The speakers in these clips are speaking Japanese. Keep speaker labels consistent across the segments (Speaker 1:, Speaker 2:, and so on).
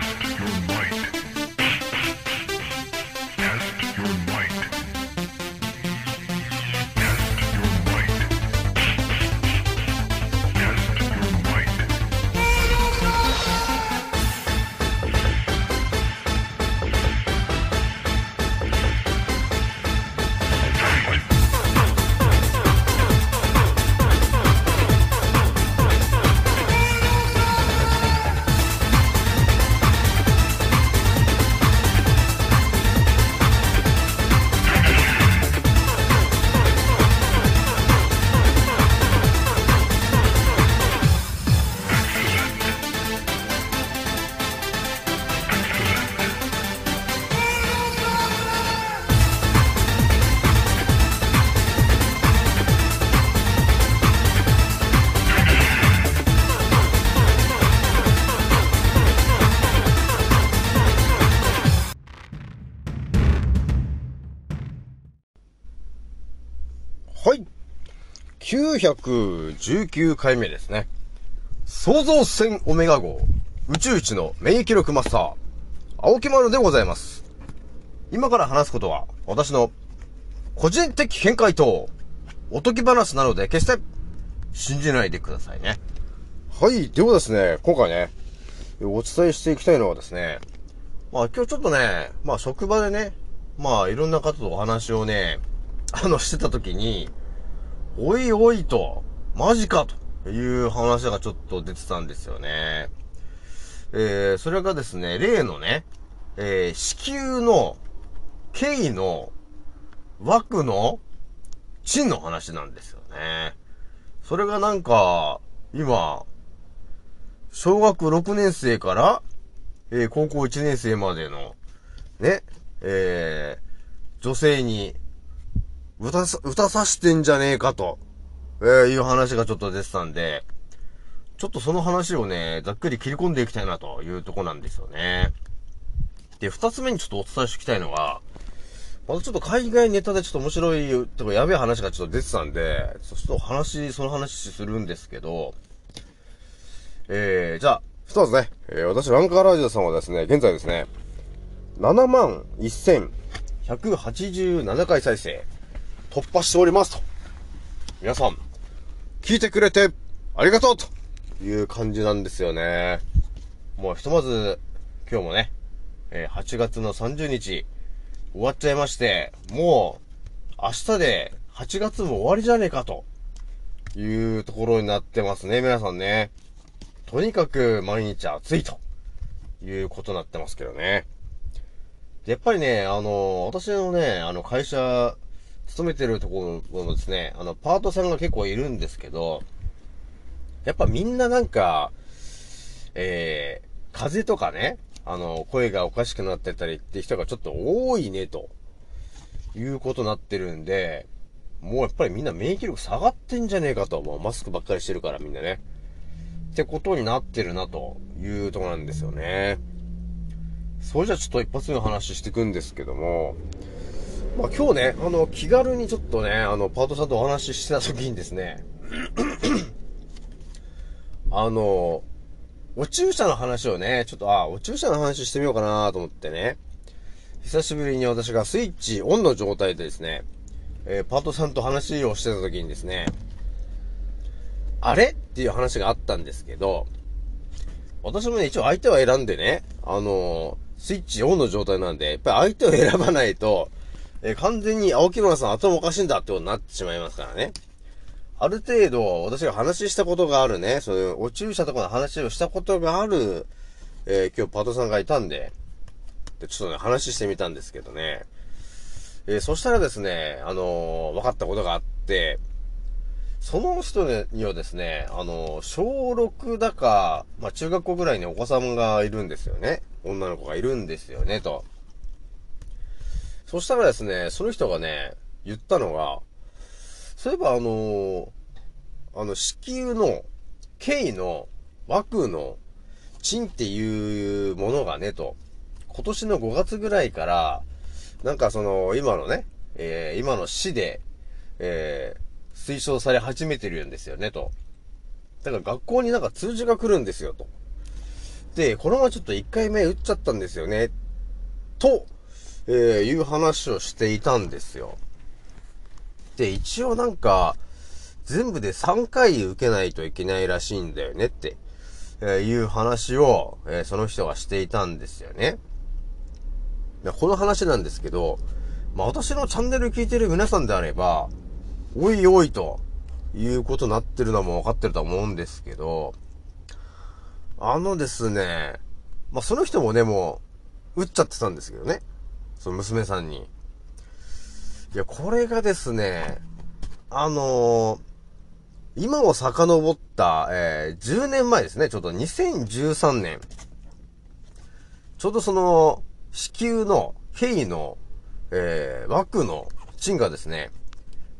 Speaker 1: Test your might.
Speaker 2: 919回目ですね。創造船オメガ号宇宙一の免疫力マスター、青木丸でございます。今から話すことは、私の個人的見解と、おとぎ話なので決して信じないでくださいね。はい。ではですね、今回ね、お伝えしていきたいのはですね、まあ今日ちょっとね、まあ職場でね、まあいろんな方とお話をね、あのしてた時に、おいおいと、マジかという話がちょっと出てたんですよね。えー、それがですね、例のね、えー、子宮の、経の、枠の、地の話なんですよね。それがなんか、今、小学6年生から、えー高校1年生までの、ね、えー女性に、歌さ、歌さしてんじゃねえかと、えーいう話がちょっと出てたんで、ちょっとその話をね、ざっくり切り込んでいきたいなというとこなんですよね。で、二つ目にちょっとお伝えしておきたいのが、またちょっと海外ネタでちょっと面白い、とかやべえ話がちょっと出てたんで、ちょっと話、その話するんですけど、えー、じゃあ、一つね、えー私、ランカーラジオさんはですね、現在ですね、7万1187回再生、突破しておりますと。皆さん、聞いてくれて、ありがとうという感じなんですよね。もうひとまず、今日もね、え8月の30日、終わっちゃいまして、もう、明日で8月も終わりじゃねえかと、いうところになってますね、皆さんね。とにかく毎日暑いと、いうことになってますけどね。やっぱりね、あの、私のね、あの、会社、勤めてるところもですね、あの、パートさんが結構いるんですけど、やっぱみんななんか、えー、風邪とかね、あの、声がおかしくなってたりって人がちょっと多いね、ということになってるんで、もうやっぱりみんな免疫力下がってんじゃねえかと、もうマスクばっかりしてるからみんなね。ってことになってるな、というとこなんですよね。それじゃあちょっと一発目の話していくんですけども、まあ今日ね、あの、気軽にちょっとね、あの、パートさんとお話ししてた時にですね、あの、お注射の話をね、ちょっと、あ、お注射の話してみようかなと思ってね、久しぶりに私がスイッチオンの状態でですね、えーパートさんと話をしてた時にですね、あれ？っていう話があったんですけど、私もね、一応相手は選んでね、あのスイッチオンの状態なんで、やっぱり相手を選ばないと、え完全に青木村さん頭おかしいんだってことになってしまいますからね。ある程度、私が話したことがあるね、そういうお注射とかの話をしたことがある、えー今日パトさんがいたんで、でちょっとね、話してみたんですけどね。えーそしたらですね、あのー分かったことがあって、その人にはですね、あのー小6だか、まあ中学校ぐらいにお子さんがいるんですよね。女の子がいるんですよね、と。そしたらですね、その人がね、言ったのが、そういえばあのーあの、子宮の、経の、枠の、賃っていうものがね、と、今年の5月ぐらいから、なんかその、今のね、えー今の市で、えー推奨され始めてるんですよね、と。だから学校になんか通知が来るんですよ、と。で、このままちょっと1回目打っちゃったんですよね。と、えー、いう話をしていたんですよ。で、一応なんか、全部で3回受けないといけないらしいんだよねって、えいう話を、えーその人がしていたんですよね。この話なんですけど、まあ、私のチャンネル聞いてる皆さんであれば、おいおいということになってるのも分かってると思うんですけど、あのですね、まあ、その人もね、もう、打っちゃってたんですけどね。その娘さんに。いや、これがですね、あのー今を遡った、えー10年前ですね、ちょっと2013年。ちょうどその、子宮の、経緯の、えー枠のチンがですね、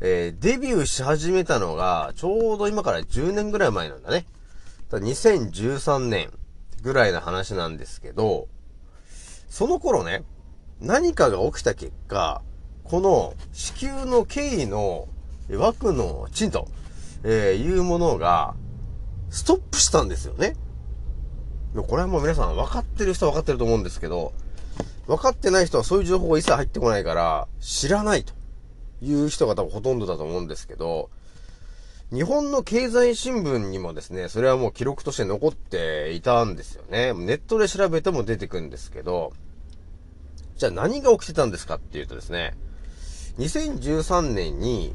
Speaker 2: えーデビューし始めたのが、ちょうど今から10年ぐらい前なんだね。だ2013年ぐらいの話なんですけど、その頃ね、何かが起きた結果、この子宮の経緯の枠のチンと、えーいうものが、ストップしたんですよね。これはもう皆さん分かってる人は分かってると思うんですけど、分かってない人はそういう情報が一切入ってこないから、知らないという人が多分ほとんどだと思うんですけど、日本の経済新聞にもですね、それはもう記録として残っていたんですよね。ネットで調べても出てくるんですけど、じゃあ何が起きてたんですかっていうとですね、2013年に、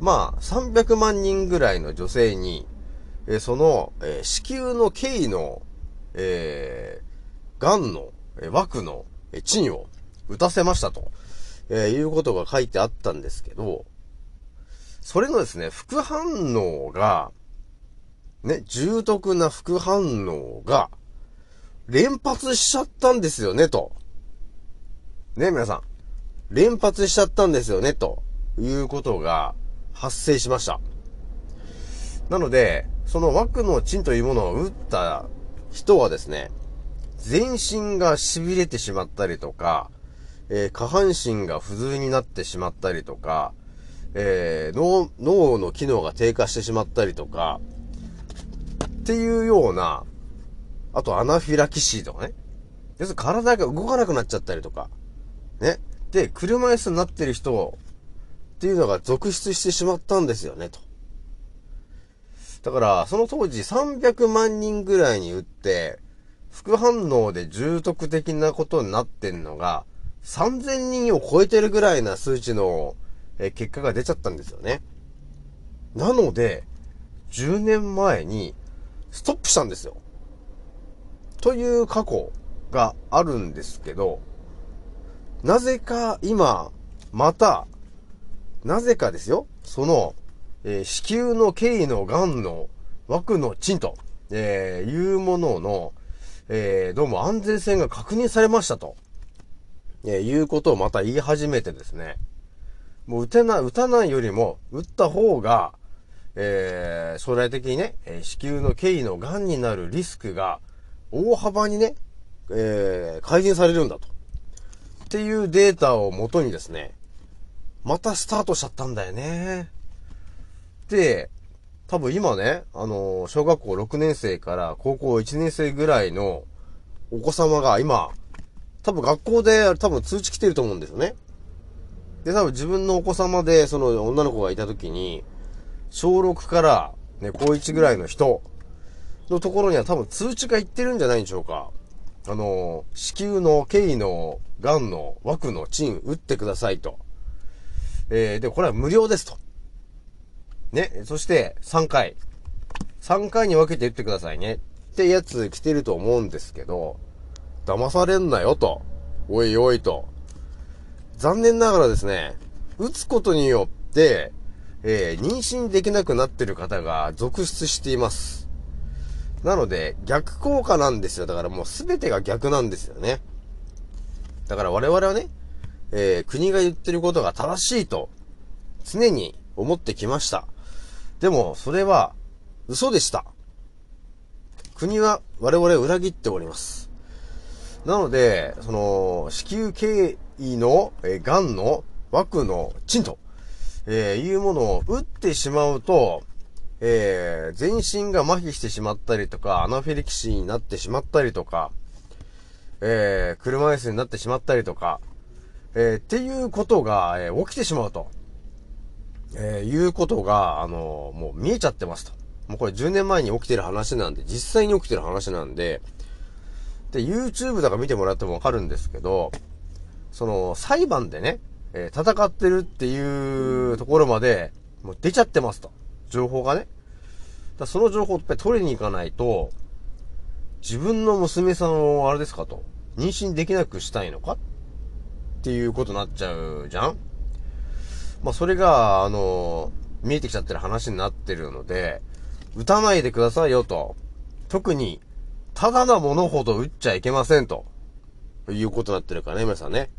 Speaker 2: まあ、300万人ぐらいの女性に、えその、えー子宮の経緯の、えー、癌の、え枠の、えー賃を打たせましたと、えーいうことが書いてあったんですけど、それのですね、副反応が、ね、重篤な副反応が、連発しちゃったんですよね、と。ね、皆さん。連発しちゃったんですよね、ということが発生しました。なので、その枠のチンというものを打った人はですね、全身が痺れてしまったりとか、えー下半身が不随になってしまったりとか、えー脳、脳の機能が低下してしまったりとか、っていうような、あとアナフィラキシーとかね。要するに体が動かなくなっちゃったりとか、ね。で、車椅子になってる人っていうのが続出してしまったんですよね、と。だから、その当時300万人ぐらいに打って、副反応で重篤的なことになってんのが、3000人を超えてるぐらいな数値の結果が出ちゃったんですよね。なので、10年前にストップしたんですよ。という過去があるんですけど、なぜか今、また、なぜかですよ、その、えー子宮の経緯の癌の枠のチンと、えーいうものの、えーどうも安全性が確認されましたと、えーいうことをまた言い始めてですね、もう打てない、打たないよりも、打った方が、えー将来的にね、えー子宮の経緯の癌になるリスクが大幅にね、えー改善されるんだと。っていうデータをもとにですね、またスタートしちゃったんだよね。で、多分今ね、あの小学校6年生から高校1年生ぐらいのお子様が今、多分学校で多分通知来てると思うんですよね。で、多分自分のお子様でその女の子がいた時に、小6からね、高1ぐらいの人のところには多分通知が行ってるんじゃないんでしょうか。あの、子宮の経緯の癌の枠のチン打ってくださいと。えー、で、これは無料ですと。ね、そして3回。3回に分けて打ってくださいね。ってやつ来てると思うんですけど、騙されんなよと。おいおいと。残念ながらですね、打つことによって、えー妊娠できなくなってる方が続出しています。なので、逆効果なんですよ。だからもう全てが逆なんですよね。だから我々はね、えー国が言ってることが正しいと、常に思ってきました。でも、それは、嘘でした。国は我々を裏切っております。なので、その、子宮経緯の、えー、癌の枠のチンと、えーいうものを打ってしまうと、えー、全身が麻痺してしまったりとか、アナフィリキシーになってしまったりとか、えー、車椅子になってしまったりとか、えー、っていうことが、えー、起きてしまうと。えー、いうことが、あのもう見えちゃってますと。もうこれ10年前に起きてる話なんで、実際に起きてる話なんで、で、YouTube とから見てもらってもわかるんですけど、その、裁判でね、え、戦ってるっていうところまで、もう出ちゃってますと。情報がね。だその情報をやっぱり取りに行かないと、自分の娘さんをあれですかと、妊娠できなくしたいのか？っていうことになっちゃうじゃん？まあ、それが、あの、見えてきちゃってる話になってるので、打たないでくださいよと。特に、ただなものほど打っちゃいけませんと。いうことになってるからね、皆さんね。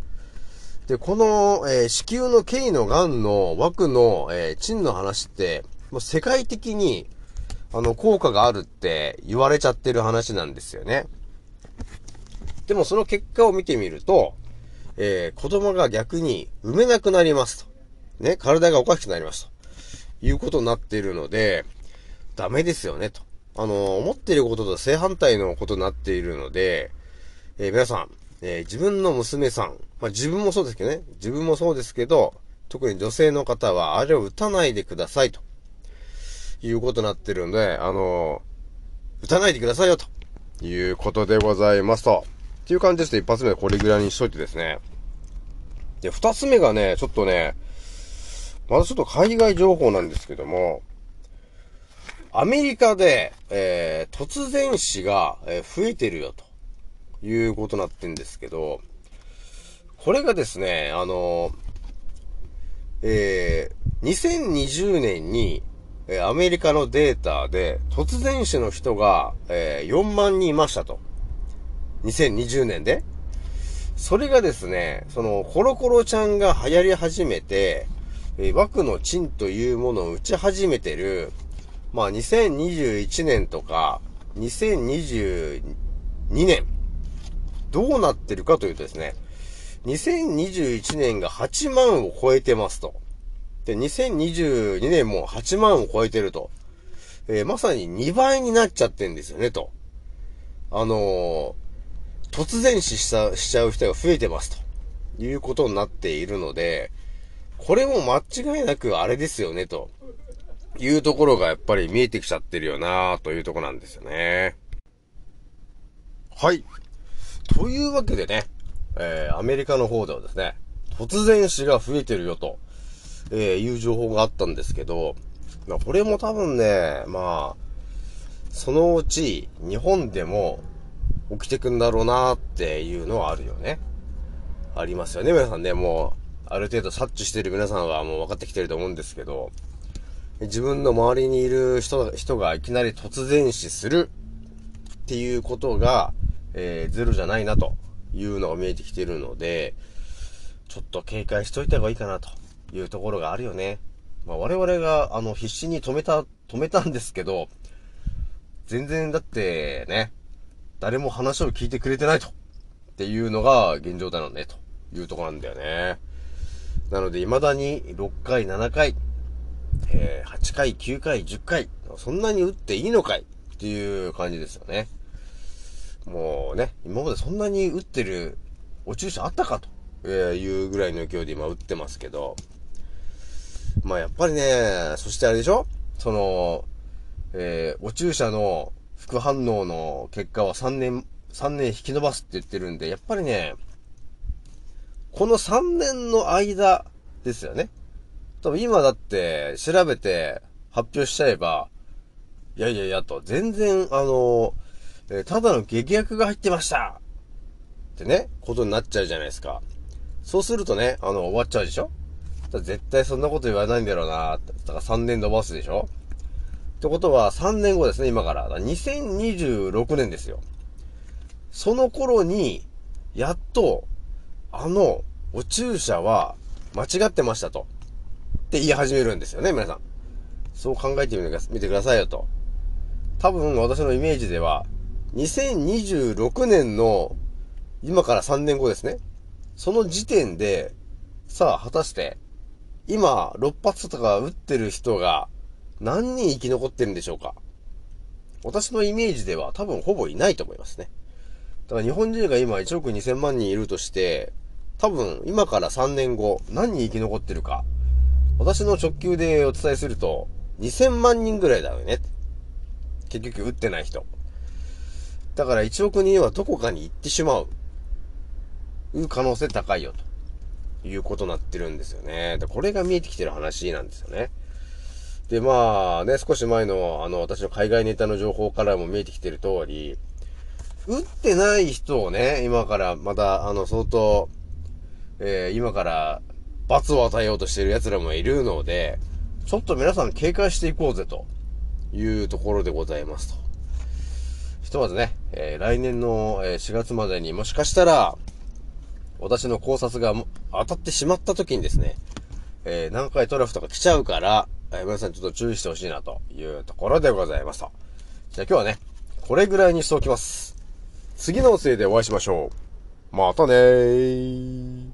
Speaker 2: で、この、えー、子宮の経緯の癌の枠の、えー、賃の話って、もう世界的に、あの、効果があるって言われちゃってる話なんですよね。でもその結果を見てみると、えー、子供が逆に産めなくなりますと。ね、体がおかしくなりますと。いうことになっているので、ダメですよね、と。あの、思っていることと正反対のことになっているので、えー、皆さん、えー、自分の娘さん、まあ、自分もそうですけどね、自分もそうですけど、特に女性の方は、あれを打たないでください、ということになってるんで、あの打たないでくださいよ、ということでございますと。っていう感じですね、一発目はこれぐらいにしといてですね。で、二つ目がね、ちょっとね、まずちょっと海外情報なんですけども、アメリカで、えー、突然死が、えー、増えてるよ、ということになってんですけど、これがですね、あのえー、2020年に、えー、アメリカのデータで、突然死の人が、えー、4万人いましたと。2020年で。それがですね、その、コロコロちゃんが流行り始めて、えー、枠のチンというものを打ち始めてる、まあ、2021年とか、2022年、どうなってるかというとですね、2021年が8万を超えてますと。で、2022年も8万を超えてると。えー、まさに2倍になっちゃってんですよね、と。あのー、突然死した、しちゃう人が増えてますと。いうことになっているので、これも間違いなくあれですよね、というところがやっぱり見えてきちゃってるよなというとこなんですよね。はい。というわけでね、えー、アメリカの方ではですね、突然死が増えてるよと、えー、いう情報があったんですけど、まあ、これも多分ね、まあ、そのうち日本でも起きてくんだろうなっていうのはあるよね。ありますよね、皆さんね。もう、ある程度察知してる皆さんはもう分かってきてると思うんですけど、自分の周りにいる人人がいきなり突然死するっていうことが、えー、ゼロじゃないなというのが見えてきてるので、ちょっと警戒しといた方がいいかなというところがあるよね。まあ、我々が、あの、必死に止めた、止めたんですけど、全然だってね、誰も話を聞いてくれてないと。っていうのが現状だよね、というとこなんだよね。なので、未だに6回、7回、えー、8回、9回、10回、そんなに打っていいのかい？っていう感じですよね。もうね、今までそんなに打ってるお注射あったか？というぐらいの勢いで今打ってますけど、まあやっぱりね、そしてあれでしょ？その、えー、お注射の副反応の結果は3年、3年引き伸ばすって言ってるんで、やっぱりね、この3年の間ですよね。多分今だって調べて発表しちゃえば、いやいやいやと、全然あの、えー、ただの劇薬が入ってましたってね、ことになっちゃうじゃないですか。そうするとね、あの、終わっちゃうでしょ？絶対そんなこと言わないんだろうなだから3年伸ばすでしょ？ってことは3年後ですね、今から。2026年ですよ。その頃に、やっと、あの、お注射は間違ってましたと。って言い始めるんですよね、皆さん。そう考えてみてくださいよと。多分私のイメージでは、2026年の今から3年後ですね。その時点で、さあ、果たして、今、6発とか撃ってる人が、何人生き残ってるんでしょうか？私のイメージでは多分ほぼいないと思いますね。だから日本人が今1億2000万人いるとして、多分今から3年後何人生き残ってるか、私の直球でお伝えすると2000万人ぐらいだよね。結局打ってない人。だから1億人はどこかに行ってしまう。いう可能性高いよ。ということになってるんですよね。でこれが見えてきてる話なんですよね。で、まあね、少し前のあの私の海外ネタの情報からも見えてきてる通り、打ってない人をね、今からまたあの相当、えー今から罰を与えようとしてる奴らもいるので、ちょっと皆さん警戒していこうぜというところでございますと。ひとまずね、えー来年の4月までにもしかしたら、私の考察が当たってしまった時にですね、えー何回トラフとか来ちゃうから、えー皆さんちょっと注意してほしいなというところでございました。じゃあ今日はね、これぐらいにしておきます。次のせいでお会いしましょう。またねー。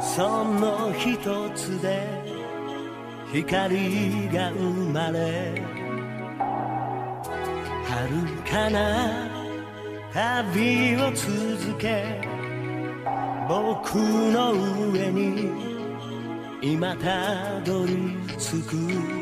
Speaker 3: その一つで光が生まれ遥かな旅を続け僕の上に今たどり着く。